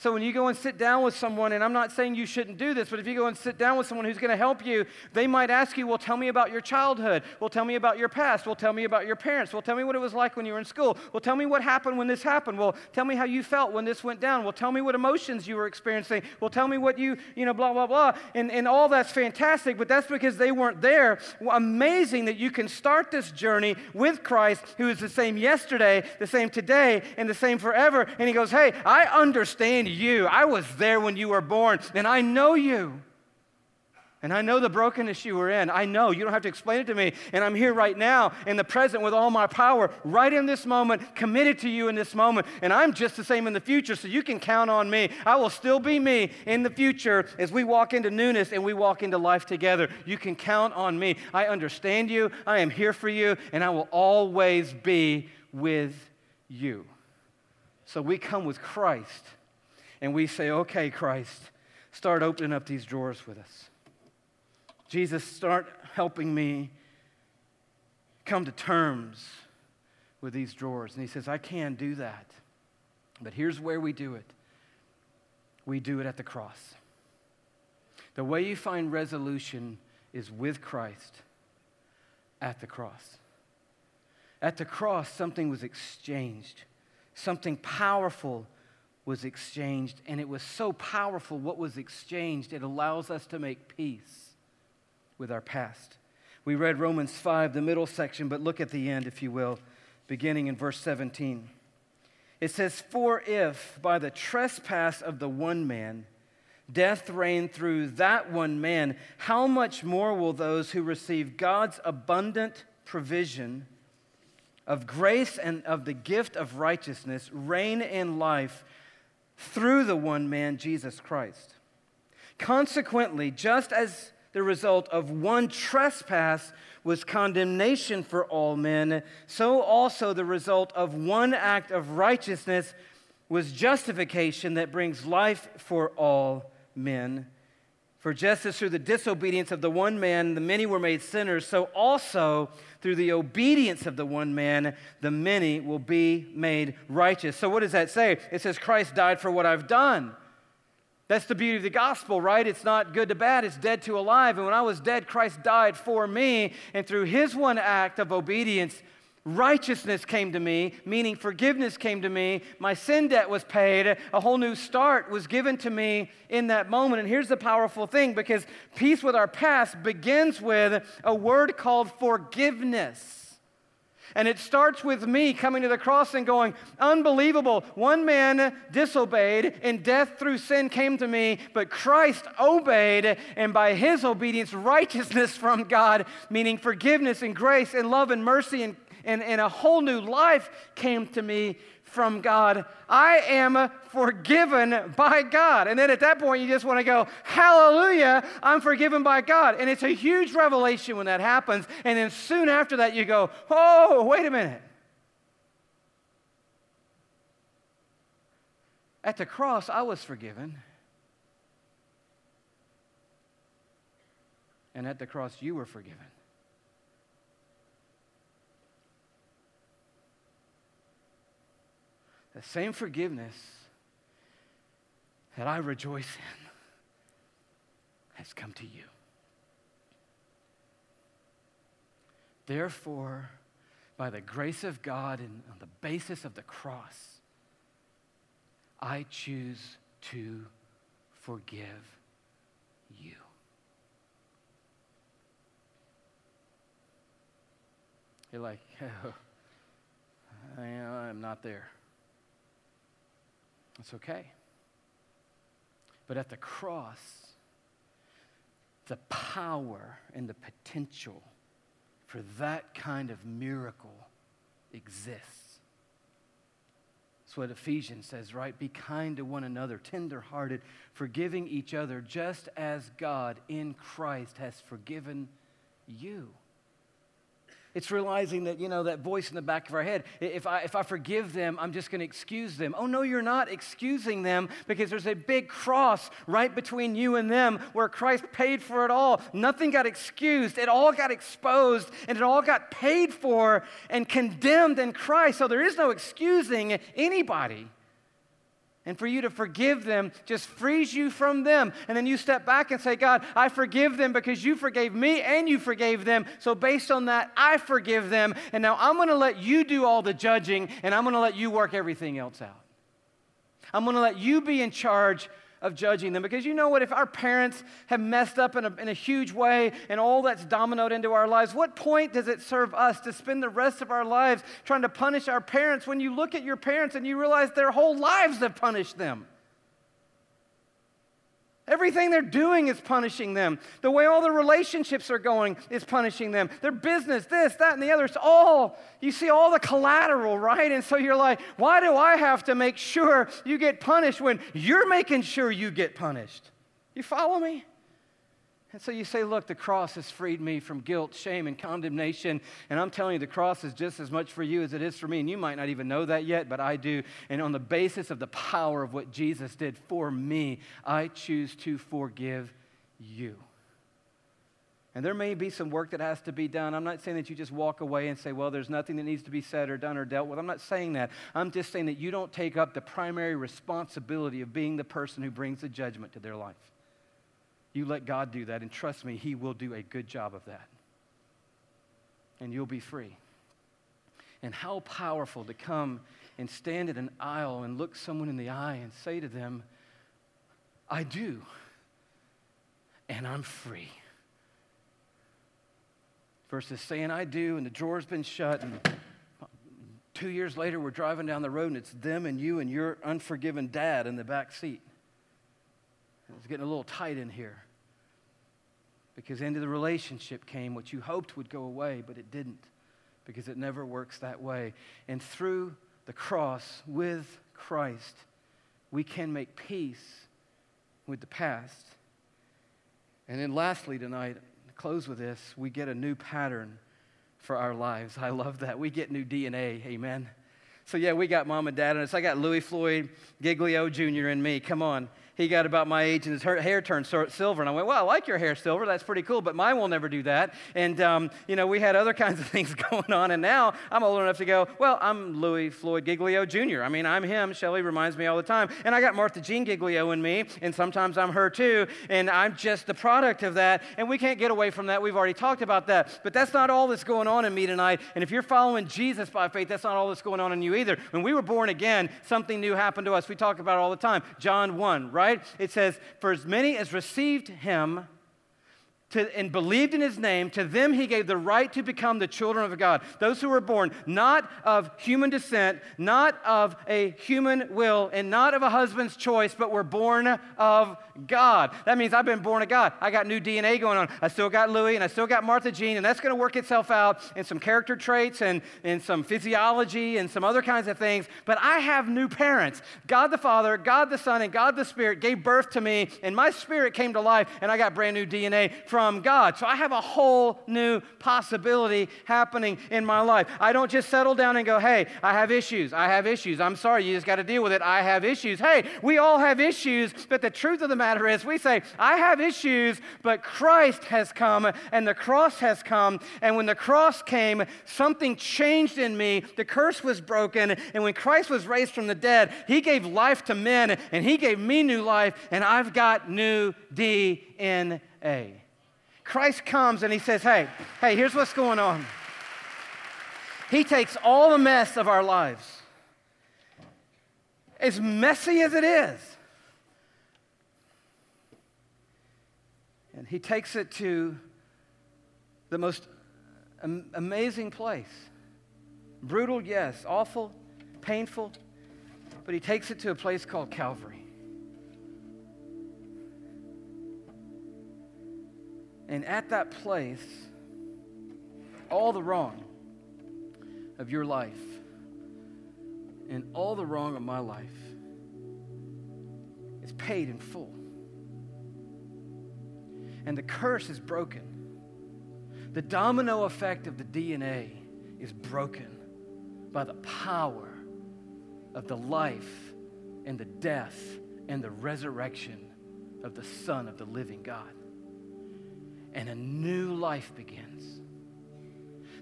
So when you go and sit down with someone, and I'm not saying you shouldn't do this, but if you go and sit down with someone who's going to help you, they might ask you, Well, tell me about your childhood. Well, tell me about your past. Well, tell me about your parents. Well, tell me what it was like when you were in school. Well, tell me what happened when this happened. Well, tell me how you felt when this went down. Well, tell me what emotions you were experiencing. Well, tell me what you, you know, blah, blah, blah. And, and all that's fantastic, but that's because they weren't there. Well, amazing that you can start this journey with Christ, who is the same yesterday, the same today, and the same forever. And he goes, Hey, I understand you. I was there when you were born, and I know you. And I know the brokenness you were in. I know. You don't have to explain it to me. And I'm here right now in the present with all my power, right in this moment, committed to you in this moment. And I'm just the same in the future, so you can count on me. I will still be me in the future as we walk into newness and we walk into life together. You can count on me. I understand you. I am here for you, and I will always be with you. So we come with Christ and we say, okay, Christ, start opening up these drawers with us. Jesus, start helping me come to terms with these drawers. And he says, I can do that. But here's where we do it we do it at the cross. The way you find resolution is with Christ at the cross. At the cross, something was exchanged, something powerful was exchanged, and it was so powerful what was exchanged, it allows us to make peace with our past. We read Romans 5, the middle section, but look at the end, if you will, beginning in verse 17. It says, For if by the trespass of the one man death reigned through that one man, how much more will those who receive God's abundant provision of grace and of the gift of righteousness reign in life through the one man, Jesus Christ. Consequently, just as the result of one trespass was condemnation for all men, so also the result of one act of righteousness was justification that brings life for all men. For just as through the disobedience of the one man the many were made sinners, so also through the obedience of the one man the many will be made righteous. So, what does that say? It says, Christ died for what I've done. That's the beauty of the gospel, right? It's not good to bad, it's dead to alive. And when I was dead, Christ died for me. And through his one act of obedience, Righteousness came to me, meaning forgiveness came to me. My sin debt was paid. A whole new start was given to me in that moment. And here's the powerful thing because peace with our past begins with a word called forgiveness. And it starts with me coming to the cross and going, Unbelievable. One man disobeyed, and death through sin came to me, but Christ obeyed, and by his obedience, righteousness [laughs] from God, meaning forgiveness and grace and love and mercy and, and, and a whole new life came to me from God. I am forgiven by God. And then at that point, you just want to go, Hallelujah, I'm forgiven by God. And it's a huge revelation when that happens. And then soon after that, you go, Oh, wait a minute. At the cross, I was forgiven. And at the cross, you were forgiven. The same forgiveness that I rejoice in has come to you. Therefore, by the grace of God and on the basis of the cross, I choose to forgive you. You're like, [laughs] oh, I'm not there. It's okay. But at the cross, the power and the potential for that kind of miracle exists. That's what Ephesians says, right? Be kind to one another, tenderhearted, forgiving each other, just as God in Christ has forgiven you. It's realizing that, you know, that voice in the back of our head, if I, if I forgive them, I'm just going to excuse them. Oh, no, you're not excusing them because there's a big cross right between you and them where Christ paid for it all. Nothing got excused, it all got exposed, and it all got paid for and condemned in Christ. So there is no excusing anybody. And for you to forgive them just frees you from them. And then you step back and say, God, I forgive them because you forgave me and you forgave them. So based on that, I forgive them. And now I'm going to let you do all the judging and I'm going to let you work everything else out. I'm going to let you be in charge of judging them. Because you know what? If our parents have messed up in a, in a huge way and all that's dominoed into our lives, what point does it serve us to spend the rest of our lives trying to punish our parents when you look at your parents and you realize their whole lives have punished them? Everything they're doing is punishing them. The way all the relationships are going is punishing them. Their business, this, that, and the other. It's all, you see all the collateral, right? And so you're like, why do I have to make sure you get punished when you're making sure you get punished? You follow me? And so you say, look, the cross has freed me from guilt, shame, and condemnation. And I'm telling you, the cross is just as much for you as it is for me. And you might not even know that yet, but I do. And on the basis of the power of what Jesus did for me, I choose to forgive you. And there may be some work that has to be done. I'm not saying that you just walk away and say, well, there's nothing that needs to be said or done or dealt with. I'm not saying that. I'm just saying that you don't take up the primary responsibility of being the person who brings the judgment to their life. You let God do that, and trust me, He will do a good job of that. And you'll be free. And how powerful to come and stand at an aisle and look someone in the eye and say to them, I do, and I'm free. Versus saying, I do, and the drawer's been shut, and two years later we're driving down the road and it's them and you and your unforgiven dad in the back seat. It's getting a little tight in here. Because into the relationship came what you hoped would go away, but it didn't. Because it never works that way. And through the cross with Christ, we can make peace with the past. And then, lastly, tonight, to close with this, we get a new pattern for our lives. I love that. We get new DNA. Amen. So, yeah, we got mom and dad in us. I got Louis Floyd Giglio Jr. and me. Come on. He got about my age and his hair turned silver. And I went, Well, I like your hair silver. That's pretty cool, but mine will never do that. And, um, you know, we had other [laughs] kinds of things [laughs] going on. And now I'm old enough to go, Well, I'm Louis Floyd Giglio Jr. I mean, I'm him. Shelly reminds me all the time. And I got Martha Jean Giglio in me, and sometimes I'm her too. And I'm just the product of that. And we can't get away from that. We've already talked about that. But that's not all that's going on in me tonight. And if you're following Jesus by faith, that's not all that's going on in you either. When we were born again, something new happened to us. We talk about it all the time. John 1, right? It says, For as many as received him, to, and believed in his name, to them he gave the right to become the children of God. Those who were born not of human descent, not of a human will, and not of a husband's choice, but were born of God. That means I've been born of God. I got new DNA going on. I still got Louis and I still got Martha Jean, and that's going to work itself out in some character traits and, and some physiology and some other kinds of things. But I have new parents. God the Father, God the Son, and God the Spirit gave birth to me, and my spirit came to life, and I got brand new DNA from from God. So I have a whole new possibility happening in my life. I don't just settle down and go, hey, I have issues. I have issues. I'm sorry, you just got to deal with it. I have issues. Hey, we all have issues, but the truth of the matter is, we say, I have issues, but Christ has come and the cross has come. And when the cross came, something changed in me. The curse was broken. And when Christ was raised from the dead, he gave life to men and he gave me new life, and I've got new DNA. Christ comes and he says, Hey, hey, here's what's going on. He takes all the mess of our lives, as messy as it is, and he takes it to the most amazing place. Brutal, yes. Awful, painful, but he takes it to a place called Calvary. And at that place, all the wrong of your life and all the wrong of my life is paid in full. And the curse is broken. The domino effect of the DNA is broken by the power of the life and the death and the resurrection of the Son of the living God and a new life begins.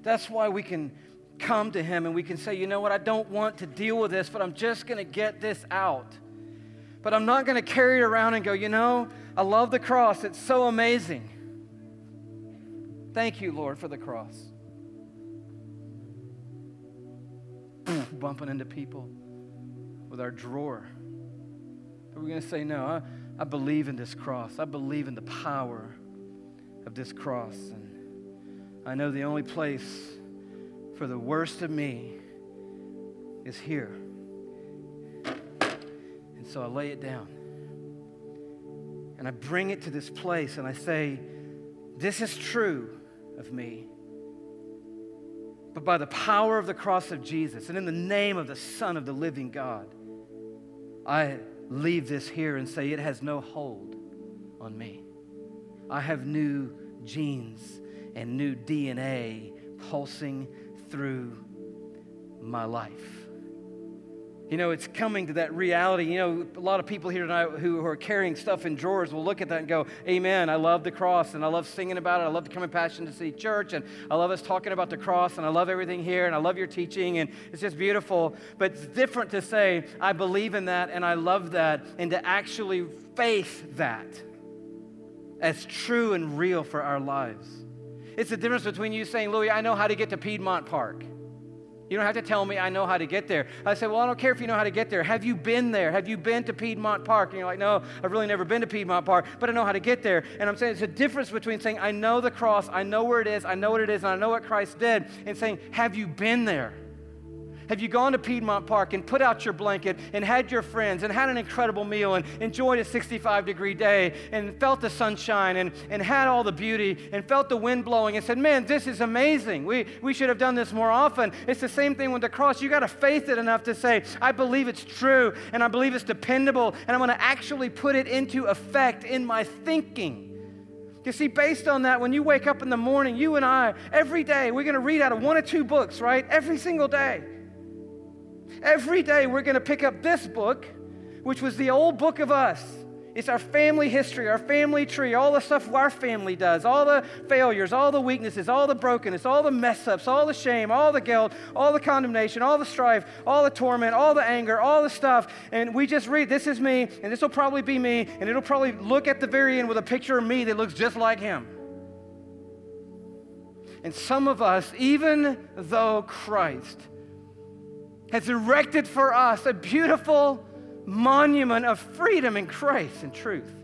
That's why we can come to Him and we can say, you know what, I don't want to deal with this, but I'm just going to get this out. But I'm not going to carry it around and go, you know, I love the cross. It's so amazing. Thank you, Lord, for the cross. Bumping into people with our drawer. But we're going to say, no, I, I believe in this cross. I believe in the power of this cross. And I know the only place for the worst of me is here. And so I lay it down. And I bring it to this place and I say, This is true of me. But by the power of the cross of Jesus and in the name of the Son of the living God, I leave this here and say, It has no hold on me. I have new genes and new DNA pulsing through my life. You know, it's coming to that reality. You know, a lot of people here tonight who are carrying stuff in drawers will look at that and go, Amen. I love the cross and I love singing about it. I love the coming Passion City Church and I love us talking about the cross and I love everything here and I love your teaching and it's just beautiful. But it's different to say, I believe in that and I love that and to actually faith that as true and real for our lives. It's the difference between you saying, Louis, I know how to get to Piedmont Park. You don't have to tell me I know how to get there. I say, Well, I don't care if you know how to get there. Have you been there? Have you been to Piedmont Park? And you're like, No, I've really never been to Piedmont Park, but I know how to get there. And I'm saying it's a difference between saying, I know the cross, I know where it is, I know what it is, and I know what Christ did, and saying, Have you been there? Have you gone to Piedmont Park and put out your blanket and had your friends and had an incredible meal and enjoyed a 65 degree day and felt the sunshine and, and had all the beauty and felt the wind blowing and said, Man, this is amazing. We, we should have done this more often. It's the same thing with the cross. You got to faith it enough to say, I believe it's true and I believe it's dependable and I'm going to actually put it into effect in my thinking. You see, based on that, when you wake up in the morning, you and I, every day, we're going to read out of one or two books, right? Every single day. Every day we're going to pick up this book, which was the old book of us, It's our family history, our family tree, all the stuff our family does, all the failures, all the weaknesses, all the brokenness, all the mess ups, all the shame, all the guilt, all the condemnation, all the strife, all the torment, all the anger, all the stuff. And we just read, This is me, and this will probably be me, and it'll probably look at the very end with a picture of me that looks just like him. And some of us, even though Christ has erected for us a beautiful monument of freedom in grace and truth.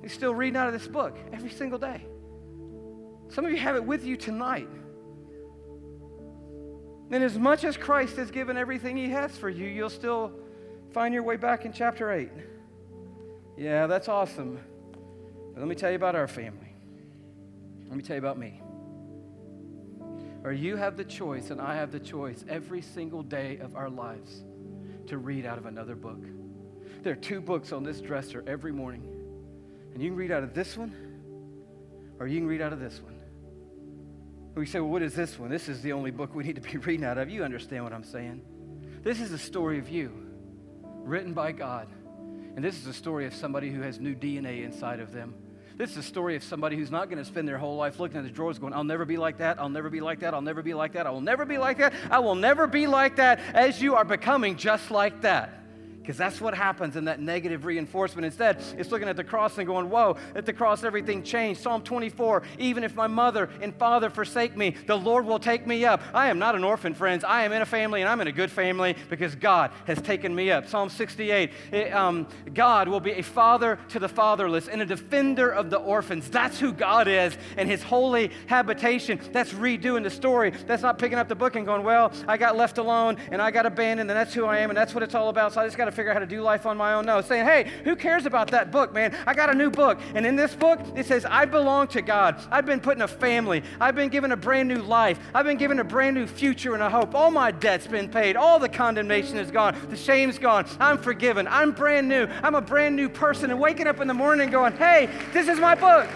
You're still reading out of this book every single day. Some of you have it with you tonight. And as much as Christ has given everything he has for you, you'll still find your way back in chapter 8. Yeah, that's awesome. But let me tell you about our family. Let me tell you about me. Or you have the choice, and I have the choice every single day of our lives to read out of another book. There are two books on this dresser every morning. And you can read out of this one, or you can read out of this one. We say, well, what is this one? This is the only book we need to be [laughs] reading out of. You understand what I'm saying. This is the story of you, written by God. And this is the story of somebody who has new DNA inside of them. This is a story of somebody who's not going to spend their whole life looking at the drawers going, I'll never be like that. I'll never be like that. I'll never be like that. I will never be like that. I will never be like that as you are becoming just like that because that's what happens in that negative reinforcement. Instead, it's looking at the cross and going, Whoa, at the cross everything changed. Psalm 24, even if my mother and father forsake me, the Lord will take me up. I am not an orphan, friends. I am in a family and I'm in a good family because God has taken me up. Psalm 68, it, um, God will be a father to the fatherless and a defender of the orphans. That's who God is and his holy habitation. That's redoing the story. That's not picking up the book and going, Well, I got left alone and I got abandoned and that's who I am and that's what it's all about. So I just got to figure out how to do life on my own. No, saying, hey, who cares about that book, man? I got a new book. And in this book, it says, I belong to God. I've been put in a family. I've been given a brand new life. I've been given a brand new future and a hope. All my debt's been paid. All the condemnation is gone. The shame's gone. I'm forgiven. I'm brand new. I'm a brand new person. And waking up in the morning going, hey, this is my book.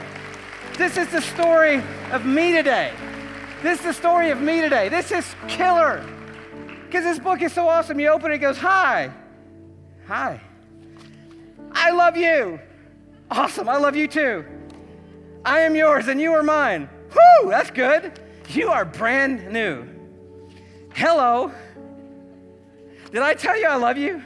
This is the story of me today. This is the story of me today. This is killer. Because this book is so awesome. You open it, it goes, Hi, Hi. I love you. Awesome. I love you too. I am yours and you are mine. Whoo, that's good. You are brand new. Hello. Did I tell you I love you?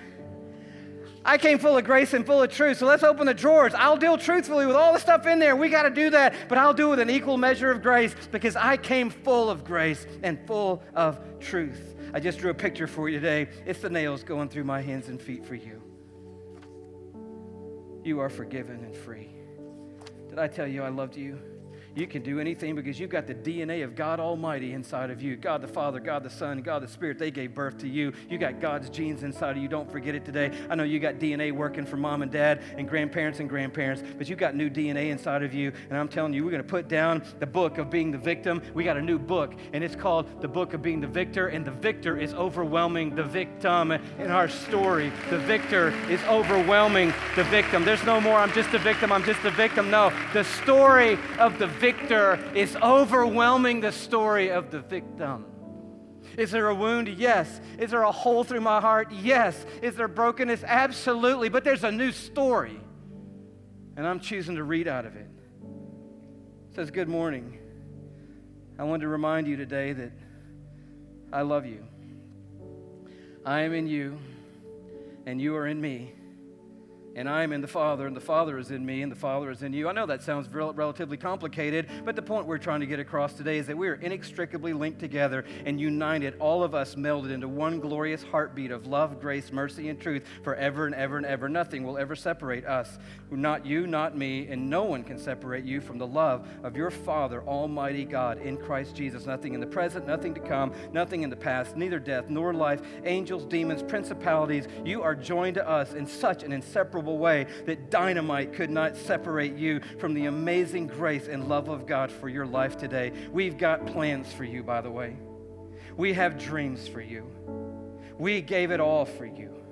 I came full of grace and full of truth. So let's open the drawers. I'll deal truthfully with all the stuff in there. We got to do that, but I'll do it with an equal measure of grace because I came full of grace and full of truth. I just drew a picture for you today. It's the nails going through my hands and feet for you. You are forgiven and free. Did I tell you I loved you? You can do anything because you've got the DNA of God Almighty inside of you. God the Father, God the Son, God the Spirit, they gave birth to you. You got God's genes inside of you. Don't forget it today. I know you got DNA working for mom and dad and grandparents and grandparents, but you got new DNA inside of you. And I'm telling you, we're going to put down the book of being the victim. We got a new book, and it's called The Book of Being the Victor. And the victor is overwhelming the victim in our story. The victor is overwhelming the victim. There's no more, I'm just a victim, I'm just a victim. No, the story of the victim victor is overwhelming the story of the victim. Is there a wound? Yes. Is there a hole through my heart? Yes. Is there brokenness? Absolutely. But there's a new story. And I'm choosing to read out of it. It says, Good morning. I want to remind you today that I love you. I am in you, and you are in me and I am in the Father, and the Father is in me, and the Father is in you. I know that sounds rel- relatively complicated, but the point we're trying to get across today is that we are inextricably linked together and united, all of us melded into one glorious heartbeat of love, grace, mercy, and truth forever and ever and ever. Nothing will ever separate us. Not you, not me, and no one can separate you from the love of your Father, Almighty God, in Christ Jesus. Nothing in the present, nothing to come, nothing in the past, neither death nor life, angels, demons, principalities. You are joined to us in such an inseparable way that dynamite could not separate you from the amazing grace and love of God for your life today. We've got plans for you, by the way. We have dreams for you. We gave it all for you.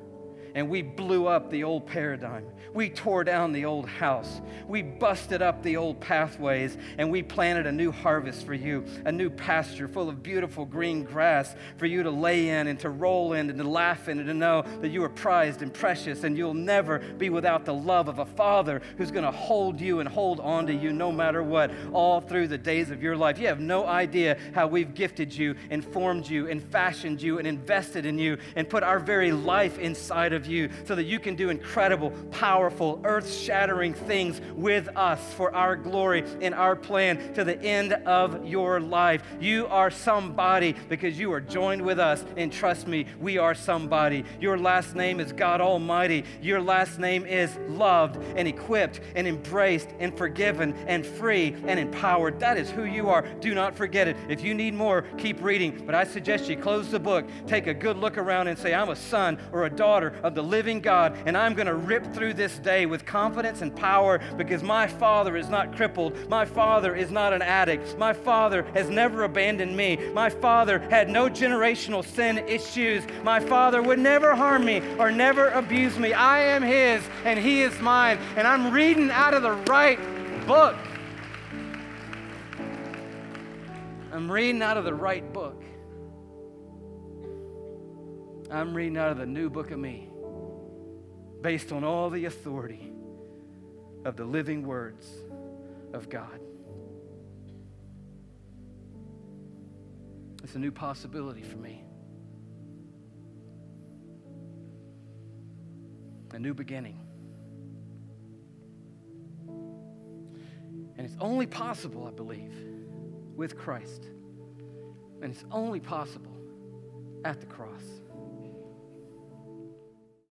And we blew up the old paradigm. We tore down the old house. We busted up the old pathways, and we planted a new harvest for you, a new pasture full of beautiful green grass for you to lay in and to roll in and to laugh in and to know that you are prized and precious, and you'll never be without the love of a Father who's going to hold you and hold on to you no matter what, all through the days of your life. You have no idea how we've gifted you, and formed you, and fashioned you, and invested in you, and put our very life inside of you so that you can do incredible, powerful, earth shattering things with us for our glory and our plan to the end of your life. You are somebody because you are joined with us. And trust me, we are somebody. Your last name is God Almighty. Your last name is loved and equipped and embraced and forgiven and free and empowered. That is who you are. Do not forget it. If you need more, keep reading. But I suggest you close the book, take a good look around, and say, I'm a son or a daughter the living God, and I'm going to rip through this day with confidence and power because my Father is not crippled. My Father is not an addict. My Father has never abandoned me. My Father had no generational sin issues. My Father would never harm me or never abuse me. I am His, and He is mine, and I'm reading out of the right book. I'm reading out of the right book. I'm reading out of the new book of me based on all the authority of the living words of God. It's a new possibility for me. A new beginning. And it's only possible, I believe, with Christ. And it's only possible at the cross.